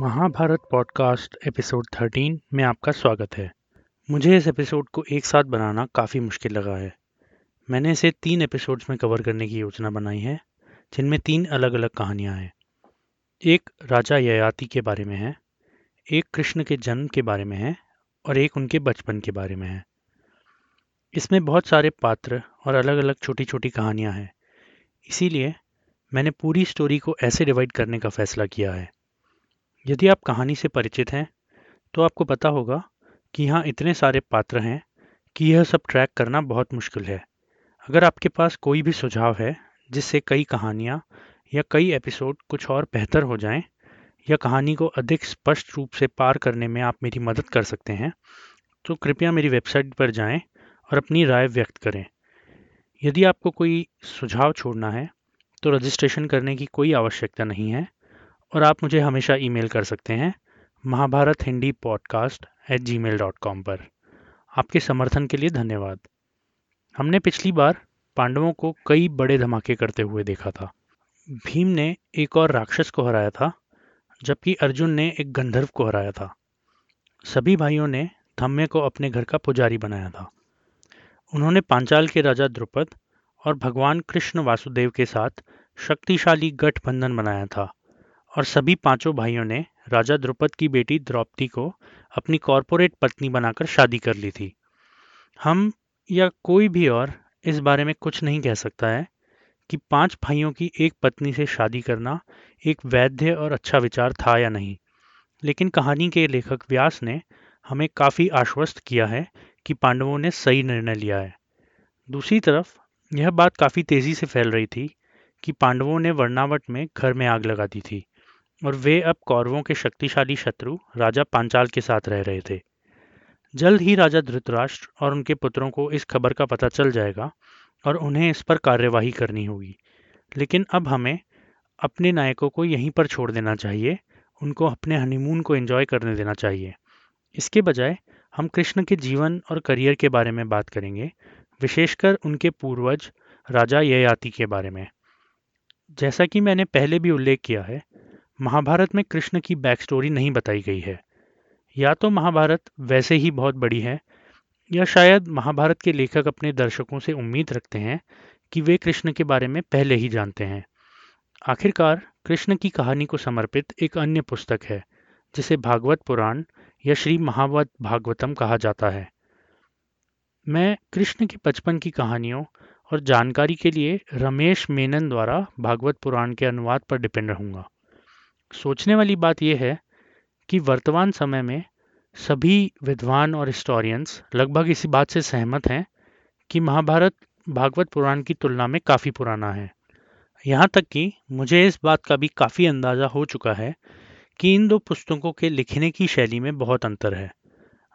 Mahabharat podcast episode 13 में आपका स्वागत है। मुझे इस एपिसोड को एक साथ बनाना काफ़ी मुश्किल लगा है। मैंने इसे तीन एपिसोड्स में कवर करने की योजना बनाई है, जिनमें तीन अलग अलग कहानियाँ हैं। एक राजा ययाति के बारे में है, एक कृष्ण के जन्म के बारे में है, और एक उनके बचपन के बारे में है। इसमें बहुत सारे पात्र और अलग अलग छोटी छोटी कहानियाँ हैं। इसीलिए मैंने पूरी स्टोरी को ऐसे डिवाइड करने का फैसला किया है। यदि आप कहानी से परिचित हैं तो आपको पता होगा कि यहाँ इतने सारे पात्र हैं कि यह सब ट्रैक करना बहुत मुश्किल है। अगर आपके पास कोई भी सुझाव है, जिससे कई कहानियाँ या कई एपिसोड कुछ और बेहतर हो जाएँ, या कहानी को अधिक स्पष्ट रूप से पार करने में आप मेरी मदद कर सकते हैं तो कृपया मेरी वेबसाइट पर जाएँ और अपनी राय व्यक्त करें। यदि आपको कोई सुझाव छोड़ना है तो रजिस्ट्रेशन करने की कोई आवश्यकता नहीं है। और आप मुझे हमेशा ईमेल कर सकते हैं Mahabharat Hindi podcast at gmail dot com पर। आपके समर्थन के लिए धन्यवाद। हमने पिछली बार पांडवों को कई बड़े धमाके करते हुए देखा था। भीम ने एक और राक्षस को हराया था, जबकि अर्जुन ने एक गंधर्व को हराया था। सभी भाइयों ने धम्य को अपने घर का पुजारी बनाया था। उन्होंने पांचाल के राजा द्रुपद और भगवान कृष्ण वासुदेव के साथ शक्तिशाली गठबंधन बनाया था। और सभी पाँचों भाइयों ने राजा द्रुपद की बेटी द्रौपदी को अपनी कॉरपोरेट पत्नी बनाकर शादी कर ली थी। हम या कोई भी और इस बारे में कुछ नहीं कह सकता है कि पाँच भाइयों की एक पत्नी से शादी करना एक वैध और अच्छा विचार था या नहीं, लेकिन कहानी के लेखक व्यास ने हमें काफ़ी आश्वस्त किया है कि पांडवों ने सही निर्णय लिया है। दूसरी तरफ़, यह बात काफ़ी तेज़ी से फैल रही थी कि पांडवों ने वर्णावट में घर में आग लगा दी थी। और वे अब कौरवों के शक्तिशाली शत्रु, राजा पांचाल के साथ रह रहे थे। जल्द ही राजा धृतराष्ट्र और उनके पुत्रों को इस खबर का पता चल जाएगा और उन्हें इस पर कार्यवाही करनी होगी। लेकिन अब हमें अपने नायकों को यहीं पर छोड़ देना चाहिए, उनको अपने हनीमून को एंजॉय करने देना चाहिए। इसके बजाय हम कृष्ण के जीवन और करियर के बारे में बात करेंगे, विशेषकर उनके पूर्वज राजा ययाति के बारे में। जैसा कि मैंने पहले भी उल्लेख किया है महाभारत में कृष्ण की बैक स्टोरी नहीं बताई गई है। या तो महाभारत वैसे ही बहुत बड़ी है, या शायद महाभारत के लेखक अपने दर्शकों से उम्मीद रखते हैं कि वे कृष्ण के बारे में पहले ही जानते हैं। आखिरकार, कृष्ण की कहानी को समर्पित एक अन्य पुस्तक है, जिसे भागवत पुराण या श्री महावत भागवतम कहा जाता है। मैं कृष्ण के बचपन की कहानियों और जानकारी के लिए रमेश मेनन द्वारा भागवत पुराण के अनुवाद पर डिपेंड रहूँगा। सोचने वाली बात यह है कि वर्तमान समय में सभी विद्वान और हिस्टोरियंस लगभग इसी बात से सहमत हैं कि महाभारत भागवत पुराण की तुलना में काफ़ी पुराना है। यहाँ तक कि मुझे इस बात का भी काफ़ी अंदाज़ा हो चुका है कि इन दो पुस्तकों के लिखने की शैली में बहुत अंतर है।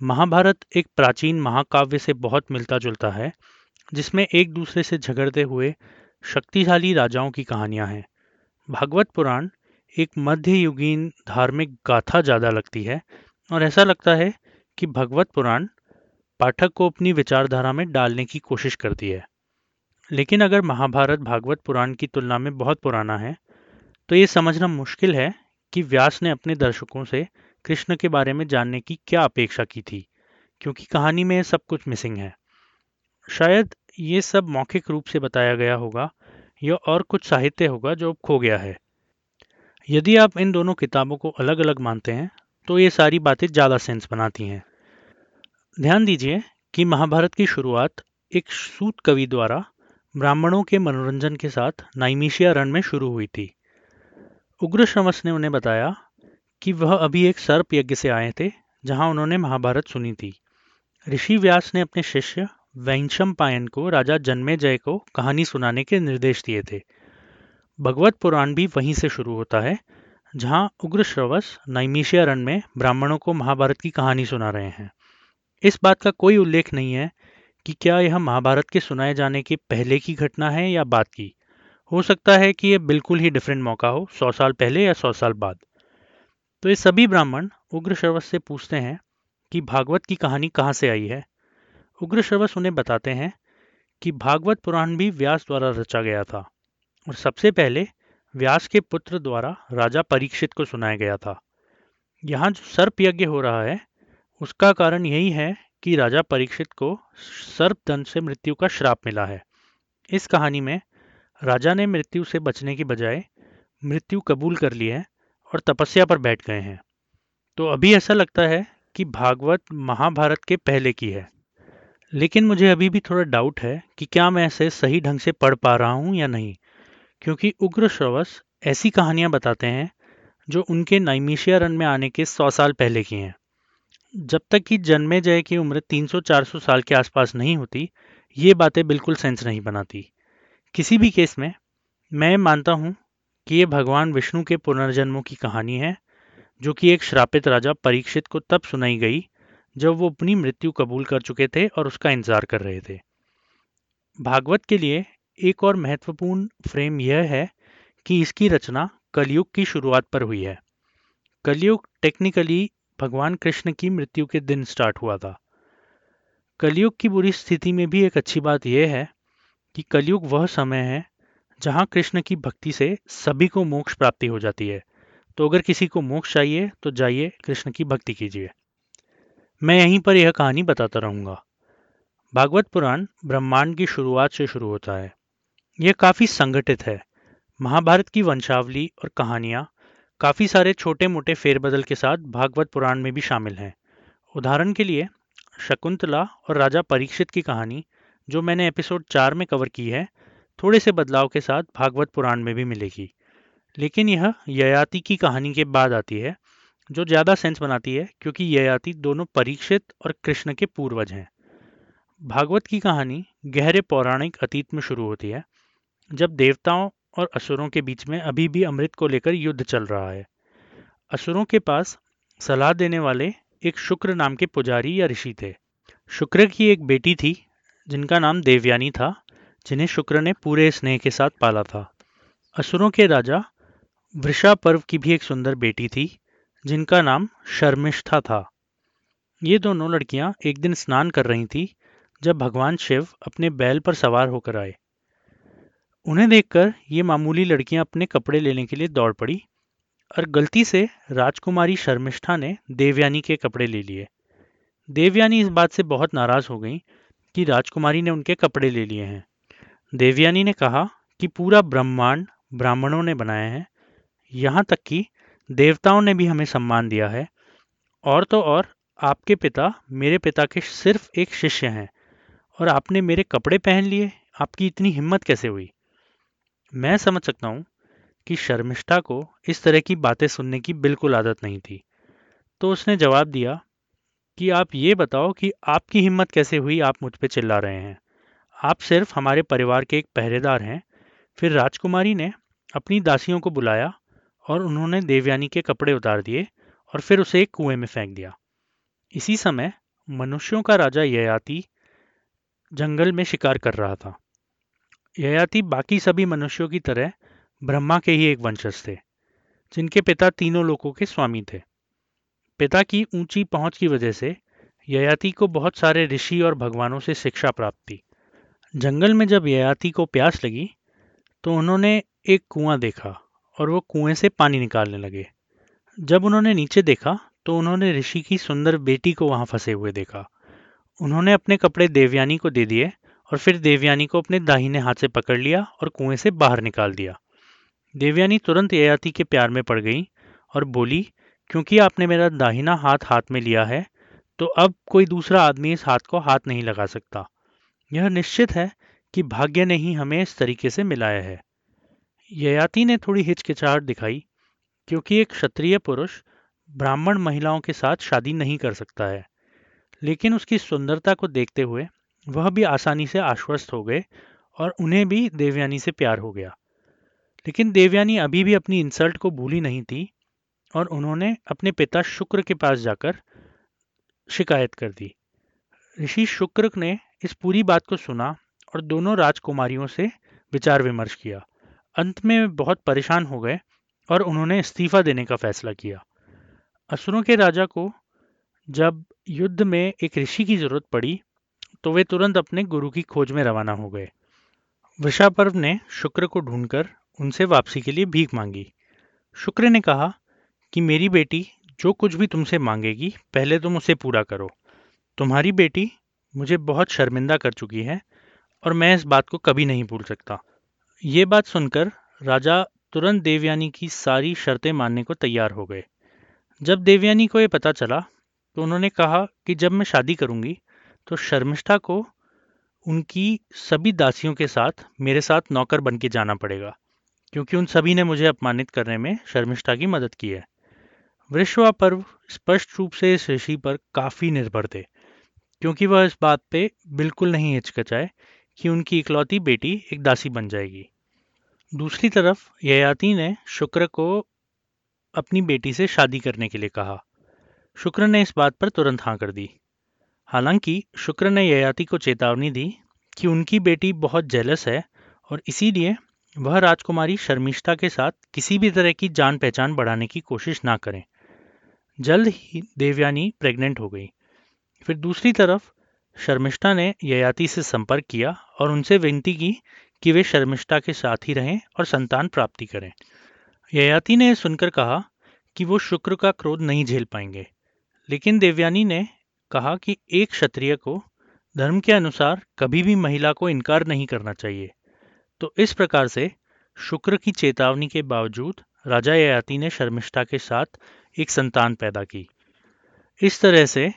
महाभारत एक प्राचीन महाकाव्य से बहुत मिलता जुलता है, जिसमें एक दूसरे से झगड़ते हुए शक्तिशाली राजाओं की कहानियाँ हैं। भागवत पुराण एक मध्ययुगीन धार्मिक गाथा ज़्यादा लगती है और ऐसा लगता है कि भगवत पुराण पाठक को अपनी विचारधारा में डालने की कोशिश करती है। लेकिन अगर महाभारत भागवत पुराण की तुलना में बहुत पुराना है तो ये समझना मुश्किल है कि व्यास ने अपने दर्शकों से कृष्ण के बारे में जानने की क्या अपेक्षा की थी, क्योंकि कहानी में सब कुछ मिसिंग है। शायद ये सब मौखिक रूप से बताया गया होगा या और कुछ साहित्य होगा जो खो गया है। यदि आप इन दोनों किताबों को अलग अलग मानते हैं तो ये सारी बातें ज़्यादा सेंस बनाती हैं। ध्यान दीजिए कि महाभारत की शुरुआत एक सूत कवि द्वारा ब्राह्मणों के मनोरंजन के साथ नाइमिशिया रण में शुरू हुई थी। उग्र श्रमस ने उन्हें बताया कि वह अभी एक सर्प यज्ञ से आए थे, जहाँ उन्होंने महाभारत सुनी थी। ऋषि व्यास ने अपने शिष्य वैंशम पायन को राजा जन्मे जय को कहानी सुनाने के निर्देश दिए थे। भगवत पुराण भी वहीं से शुरू होता है, जहाँ उग्र श्रवस नैमिशिया रण में ब्राह्मणों को महाभारत की कहानी सुना रहे हैं। इस बात का कोई उल्लेख नहीं है कि क्या यह महाभारत के सुनाए जाने के पहले की घटना है या बाद की। हो सकता है कि यह बिल्कुल ही डिफरेंट मौका हो, सौ साल पहले या सौ साल बाद। तो ये सभी ब्राह्मण उग्र श्रवस से पूछते हैं कि भागवत की कहानी कहाँ से आई है। उग्र श्रवस उन्हें बताते हैं कि भागवत पुराण भी व्यास द्वारा रचा गया था। और सबसे पहले व्यास के पुत्र द्वारा राजा परीक्षित को सुनाया गया था। यहाँ जो सर्प यज्ञ हो रहा है, उसका कारण यही है कि राजा परीक्षित को सर्प दंड से मृत्यु का श्राप मिला है। इस कहानी में राजा ने मृत्यु से बचने की बजाय मृत्यु कबूल कर ली है और तपस्या पर बैठ गए हैं। तो अभी ऐसा लगता है कि भागवत महाभारत के पहले की है। लेकिन मुझे अभी भी थोड़ा डाउट है कि क्या मैं ऐसे सही ढंग से पढ़ पा रहा हूँ या नहीं। क्योंकि उग्र श्रवस ऐसी कहानियाँ बताते हैं, जो उनके नैमिशिया रन में आने के सौ साल पहले की हैं। जब तक कि जन्मे जय की उम्र 300-400 साल के आसपास नहीं होती, ये बातें बिल्कुल सेंस नहीं बनाती। किसी भी केस में, मैं मानता हूँ कि ये भगवान विष्णु के पुनर्जन्मों की कहानी है, जो कि एक श्रापित राजा परीक्षित को तब सुनाई गई, जब वो अपनी मृत्यु कबूल कर चुके थे और उसका इंतज़ार कर रहे थे। भागवत के लिए एक और महत्वपूर्ण फ्रेम यह है कि इसकी रचना कलयुग की शुरुआत पर हुई है। कलयुग टेक्निकली भगवान कृष्ण की मृत्यु के दिन स्टार्ट हुआ था। कलयुग की बुरी स्थिति में भी एक अच्छी बात यह है कि कलयुग वह समय है जहाँ कृष्ण की भक्ति से सभी को मोक्ष प्राप्ति हो जाती है। तो अगर किसी को मोक्ष चाहिए तो जाइए कृष्ण की भक्ति कीजिए। मैं यहीं पर यह कहानी बताता रहूँगा। भागवत पुराण ब्रह्मांड की शुरुआत से शुरू होता है। यह काफ़ी संगठित है। महाभारत की वंशावली और कहानियाँ काफ़ी सारे छोटे मोटे फेरबदल के साथ भागवत पुराण में भी शामिल हैं। उदाहरण के लिए, शकुंतला और राजा परीक्षित की कहानी, जो मैंने एपिसोड चार में कवर की है, थोड़े से बदलाव के साथ भागवत पुराण में भी मिलेगी। लेकिन यह ययाति की कहानी के बाद आती है, जो ज़्यादा सेंस बनाती है, क्योंकि ययाति दोनों परीक्षित और कृष्ण के पूर्वज हैं। भागवत की कहानी गहरे पौराणिक अतीत में शुरू होती है जब देवताओं और असुरों के बीच में अभी भी अमृत को लेकर युद्ध चल रहा है। असुरों के पास सलाह देने वाले एक शुक्र नाम के पुजारी या ऋषि थे। शुक्र की एक बेटी थी, जिनका नाम देवयानी था, जिन्हें शुक्र ने पूरे स्नेह के साथ पाला था। असुरों के राजा वृषा पर्व की भी एक सुंदर बेटी थी, जिनका नाम शर्मिष्ठा था। ये दोनों लड़कियाँ एक दिन स्नान कर रही थी, जब भगवान शिव अपने बैल पर सवार होकर आए। उन्हें देखकर ये मामूली लड़कियाँ अपने कपड़े लेने के लिए दौड़ पड़ी और गलती से राजकुमारी शर्मिष्ठा ने देवयानी के कपड़े ले लिए। देवयानी इस बात से बहुत नाराज़ हो गई कि राजकुमारी ने उनके कपड़े ले लिए हैं। देवयानी ने कहा कि पूरा ब्रह्मांड ब्राह्मणों ने बनाया है। यहाँ तक कि देवताओं ने भी हमें सम्मान दिया है। और तो और, आपके पिता मेरे पिता के सिर्फ़ एक शिष्य हैं और आपने मेरे कपड़े पहन लिए, आपकी इतनी हिम्मत कैसे हुई? मैं समझ सकता हूँ कि शर्मिष्ठा को इस तरह की बातें सुनने की बिल्कुल आदत नहीं थी। तो उसने जवाब दिया कि आप ये बताओ कि आपकी हिम्मत कैसे हुई आप मुझ पर चिल्ला रहे हैं। आप सिर्फ़ हमारे परिवार के एक पहरेदार हैं। फिर राजकुमारी ने अपनी दासियों को बुलाया और उन्होंने देवयानी के कपड़े उतार दिए और फिर उसे एक कुएँ में फेंक दिया। इसी समय मनुष्यों का राजा ययाति जंगल में शिकार कर रहा था। ययाति बाकी सभी मनुष्यों की तरह ब्रह्मा के ही एक वंशज थे, जिनके पिता तीनों लोगों के स्वामी थे। पिता की ऊँची पहुँच की वजह से ययाति को बहुत सारे ऋषि और भगवानों से शिक्षा प्राप्त थी। जंगल में जब ययाति को प्यास लगी तो उन्होंने एक कुआँ देखा और वो कुएँ से पानी निकालने लगे। जब उन्होंने नीचे देखा तो उन्होंने ऋषि की सुंदर बेटी को वहाँ फंसे हुए देखा। उन्होंने अपने कपड़े देवयानी को दे दिए और फिर देवयानी को अपने दाहिने हाथ से पकड़ लिया और कुएँ से बाहर निकाल दिया। देवयानी तुरंत ययाति के प्यार में पड़ गई और बोली, क्योंकि आपने मेरा दाहिना हाथ हाथ में लिया है तो अब कोई दूसरा आदमी इस हाथ को हाथ नहीं लगा सकता। यह निश्चित है कि भाग्य ने ही हमें इस तरीके से मिलाया है। ययाति ने थोड़ी हिचकिचाहट दिखाई, क्योंकि एक क्षत्रिय पुरुष ब्राह्मण महिलाओं के साथ शादी नहीं कर सकता है, लेकिन उसकी सुंदरता को देखते हुए वह भी आसानी से आश्वस्त हो गए और उन्हें भी देवयानी से प्यार हो गया। लेकिन देवयानी अभी भी अपनी इंसल्ट को भूली नहीं थी और उन्होंने अपने पिता शुक्र के पास जाकर शिकायत कर दी। ऋषि शुक्र ने इस पूरी बात को सुना और दोनों राजकुमारियों से विचार विमर्श किया। अंत में बहुत परेशान हो गए और उन्होंने इस्तीफा देने का फैसला किया। असुरों के राजा को जब युद्ध में एक ऋषि की ज़रूरत पड़ी तो वे तुरंत अपने गुरु की खोज में रवाना हो गए। वृषापर्व ने शुक्र को ढूंढकर उनसे वापसी के लिए भीख मांगी। शुक्र ने कहा कि मेरी बेटी जो कुछ भी तुमसे मांगेगी, पहले तुम उसे पूरा करो। तुम्हारी बेटी मुझे बहुत शर्मिंदा कर चुकी है और मैं इस बात को कभी नहीं भूल सकता। ये बात सुनकर राजा तुरंत देवयानी की सारी शर्तें मानने को तैयार हो गए। जब देवयानी को ये पता चला तो उन्होंने कहा कि जब मैं शादी करूँगी तो शर्मिष्ठा को उनकी सभी दासियों के साथ, मेरे साथ नौकर बन के जाना पड़ेगा, क्योंकि उन सभी ने मुझे अपमानित करने में शर्मिष्ठा की मदद की है। वृश्वा पर्व स्पष्ट रूप से इस ऋषि पर काफ़ी निर्भर थे, क्योंकि वह इस बात पे बिल्कुल नहीं हिचकचाए कि उनकी इकलौती बेटी एक दासी बन जाएगी। दूसरी तरफ़, ययाति ने शुक्र को अपनी बेटी से शादी करने के लिए कहा। शुक्र ने इस बात पर तुरंत हाँ कर दी। हालाँकि, शुक्र ने ययाति को चेतावनी दी कि उनकी बेटी बहुत जेलस है और इसीलिए वह राजकुमारी शर्मिष्ठा के साथ किसी भी तरह की जान पहचान बढ़ाने की कोशिश ना करें। जल्द ही देवयानी प्रेग्नेंट हो गई। फिर दूसरी तरफ़, शर्मिष्ठा ने ययाति से संपर्क किया और उनसे विनती की कि वे शर्मिष्ठा के साथ ही रहें और संतान प्राप्ति करें। ययाति ने सुनकर कहा कि वो शुक्र का क्रोध नहीं झेल पाएँगे, लेकिन देवयानी ने कहा कि एक क्षत्रिय को धर्म के अनुसार कभी भी महिला को इनकार नहीं करना चाहिए। तो इस प्रकार से शुक्र की चेतावनी के बावजूद राजा ययाति ने शर्मिष्ठा के साथ एक संतान पैदा की। इस तरह से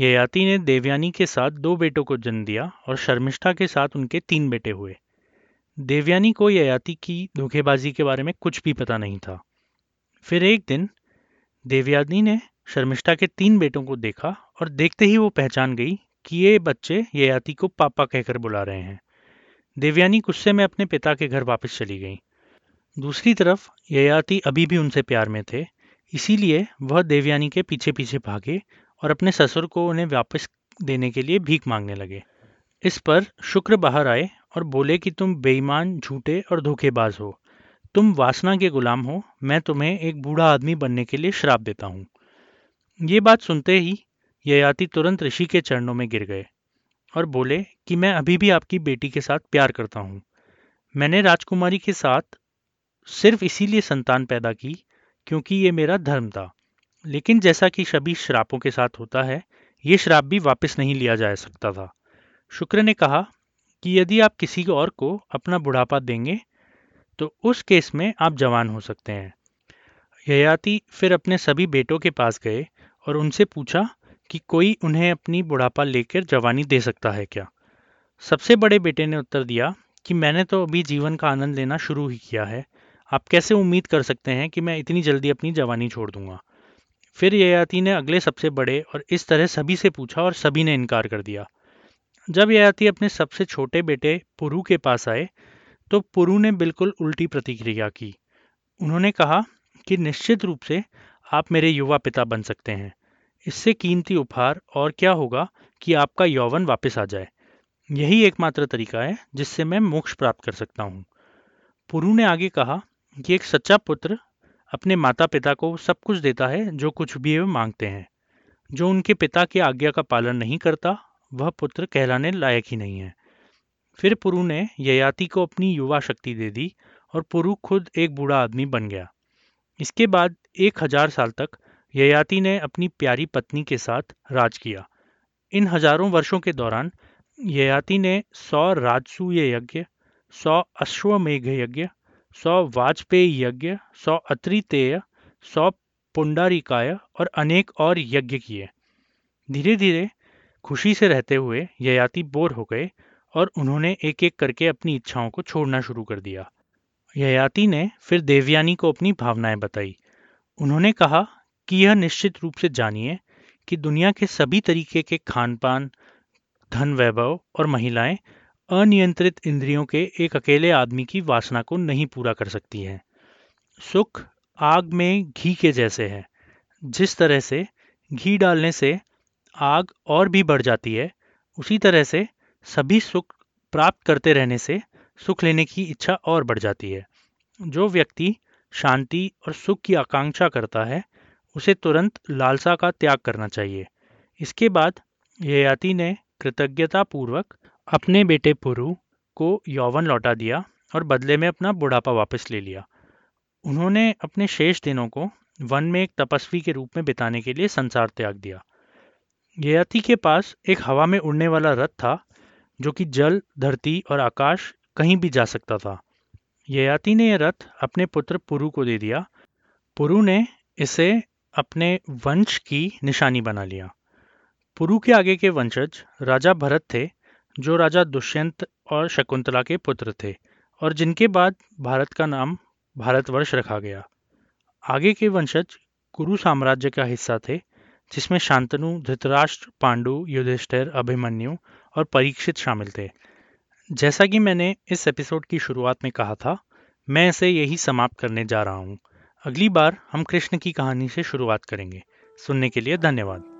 ययाति ने देवयानी के साथ दो बेटों को जन्म दिया और शर्मिष्ठा के साथ उनके तीन बेटे हुए। देवयानी को ययाति की धोखेबाजी के बारे में कुछ भी पता नहीं था। फिर एक दिन देवयानी ने शर्मिष्ठा के तीन बेटों को देखा और देखते ही वो पहचान गई कि ये बच्चे ययाति को पापा कहकर बुला रहे हैं। देवयानी गुस्से में अपने पिता के घर वापस चली गई। दूसरी तरफ़, ययाति अभी भी उनसे प्यार में थे, इसीलिए वह देवयानी के पीछे पीछे भागे और अपने ससुर को उन्हें वापस देने के लिए भीख मांगने लगे। इस पर शुक्र बाहर आए और बोले कि तुम बेईमान, झूठे और धोखेबाज हो। तुम वासना के गुलाम हो, मैं तुम्हें एक बूढ़ा आदमी बनने के लिए श्राप देता हूँ। ये बात सुनते ही ययाति तुरंत ऋषि के चरणों में गिर गए और बोले कि मैं अभी भी आपकी बेटी के साथ प्यार करता हूँ। मैंने राजकुमारी के साथ सिर्फ़ इसीलिए संतान पैदा की क्योंकि ये मेरा धर्म था। लेकिन जैसा कि सभी श्रापों के साथ होता है, ये श्राप भी वापस नहीं लिया जा सकता था। शुक्र ने कहा कि यदि आप किसी और को अपना बुढ़ापा देंगे तो उस केस में आप जवान हो सकते हैं। ययाति फिर अपने सभी बेटों के पास गए और उनसे पूछा कि कोई उन्हें अपनी बुढ़ापा लेकर जवानी दे सकता है क्या? सबसे बड़े बेटे ने उत्तर दिया कि मैंने तो अभी जीवन का आनंद लेना शुरू ही किया है। आप कैसे उम्मीद कर सकते हैं कि मैं इतनी जल्दी अपनी जवानी छोड़ दूँगा? फिर ययाति ने अगले सबसे बड़े और इस तरह सभी से पूछा और सभी ने इनकार कर दिया। जब ययाति अपने सबसे छोटे बेटे पुरु के पास आए तो पुरु ने बिल्कुल उल्टी प्रतिक्रिया की। उन्होंने कहा कि निश्चित रूप से आप मेरे युवा पिता बन सकते हैं। इससे कीमती उपहार और क्या होगा कि आपका यौवन वापस आ जाए। यही एकमात्र तरीका है जिससे मैं मोक्ष प्राप्त कर सकता हूँ। पुरु ने आगे कहा कि एक सच्चा पुत्र अपने माता पिता को सब कुछ देता है जो कुछ भी वे मांगते हैं। जो उनके पिता की आज्ञा का पालन नहीं करता, वह पुत्र कहलाने लायक ही नहीं है। फिर पुरु ने ययाति को अपनी युवा शक्ति दे दी और पुरु खुद एक बूढ़ा आदमी बन गया। इसके बाद एक हज़ार साल तक ययाति ने अपनी प्यारी पत्नी के साथ राज किया। इन हज़ारों वर्षों के दौरान ययाति ने सौ राजसूय यज्ञ, सौ अश्वमेघ यज्ञ, सौ वाजपेयी यज्ञ, सौ अत्रितेय, सौ पुंडारिकाय और अनेक और यज्ञ किए। धीरे धीरे खुशी से रहते हुए ययाति बोर हो गए और उन्होंने एक एक करके अपनी इच्छाओं को छोड़ना शुरू कर दिया। ययाति ने फिर देवयानी को अपनी भावनाएँ बताई। उन्होंने कहा कि यह निश्चित रूप से जानिए कि दुनिया के सभी तरीके के खान पान धन वैभव और महिलाएँ अनियंत्रित इंद्रियों के एक अकेले आदमी की वासना को नहीं पूरा कर सकती है। सुख आग में घी के जैसे है। जिस तरह से घी डालने से आग और भी बढ़ जाती है, उसी तरह से सभी सुख प्राप्त करते रहने से सुख लेने की इच्छा और बढ़ जाती है। जो व्यक्ति शांति और सुख की आकांक्षा करता है, उसे तुरंत लालसा का त्याग करना चाहिए। इसके बाद ययाति ने कृतज्ञता पूर्वक अपने बेटे पुरु को यौवन लौटा दिया और बदले में अपना बुढ़ापा वापस ले लिया। उन्होंने अपने शेष दिनों को वन में एक तपस्वी के रूप में बिताने के लिए संसार त्याग दिया। ययाति के पास एक हवा में उड़ने वाला रथ था, जो कि जल, धरती और आकाश कहीं भी जा सकता था। ययाति ने यह रथ अपने पुत्र पुरु को दे दिया। पुरु ने इसे अपने वंश की निशानी बना लिया। पुरु के आगे के वंशज राजा भरत थे, जो राजा दुष्यंत और शकुंतला के पुत्र थे और जिनके बाद भारत का नाम भारतवर्ष रखा गया। आगे के वंशज कुरु साम्राज्य का हिस्सा थे, जिसमें शांतनु, धृतराष्ट्र, पांडु, युधिष्ठिर, अभिमन्यु और परीक्षित शामिल थे। जैसा कि मैंने इस एपिसोड की शुरुआत में कहा था, मैं इसे यही समाप्त करने जा रहा हूँ। अगली बार हम कृष्ण की कहानी से शुरुआत करेंगे। सुनने के लिए धन्यवाद।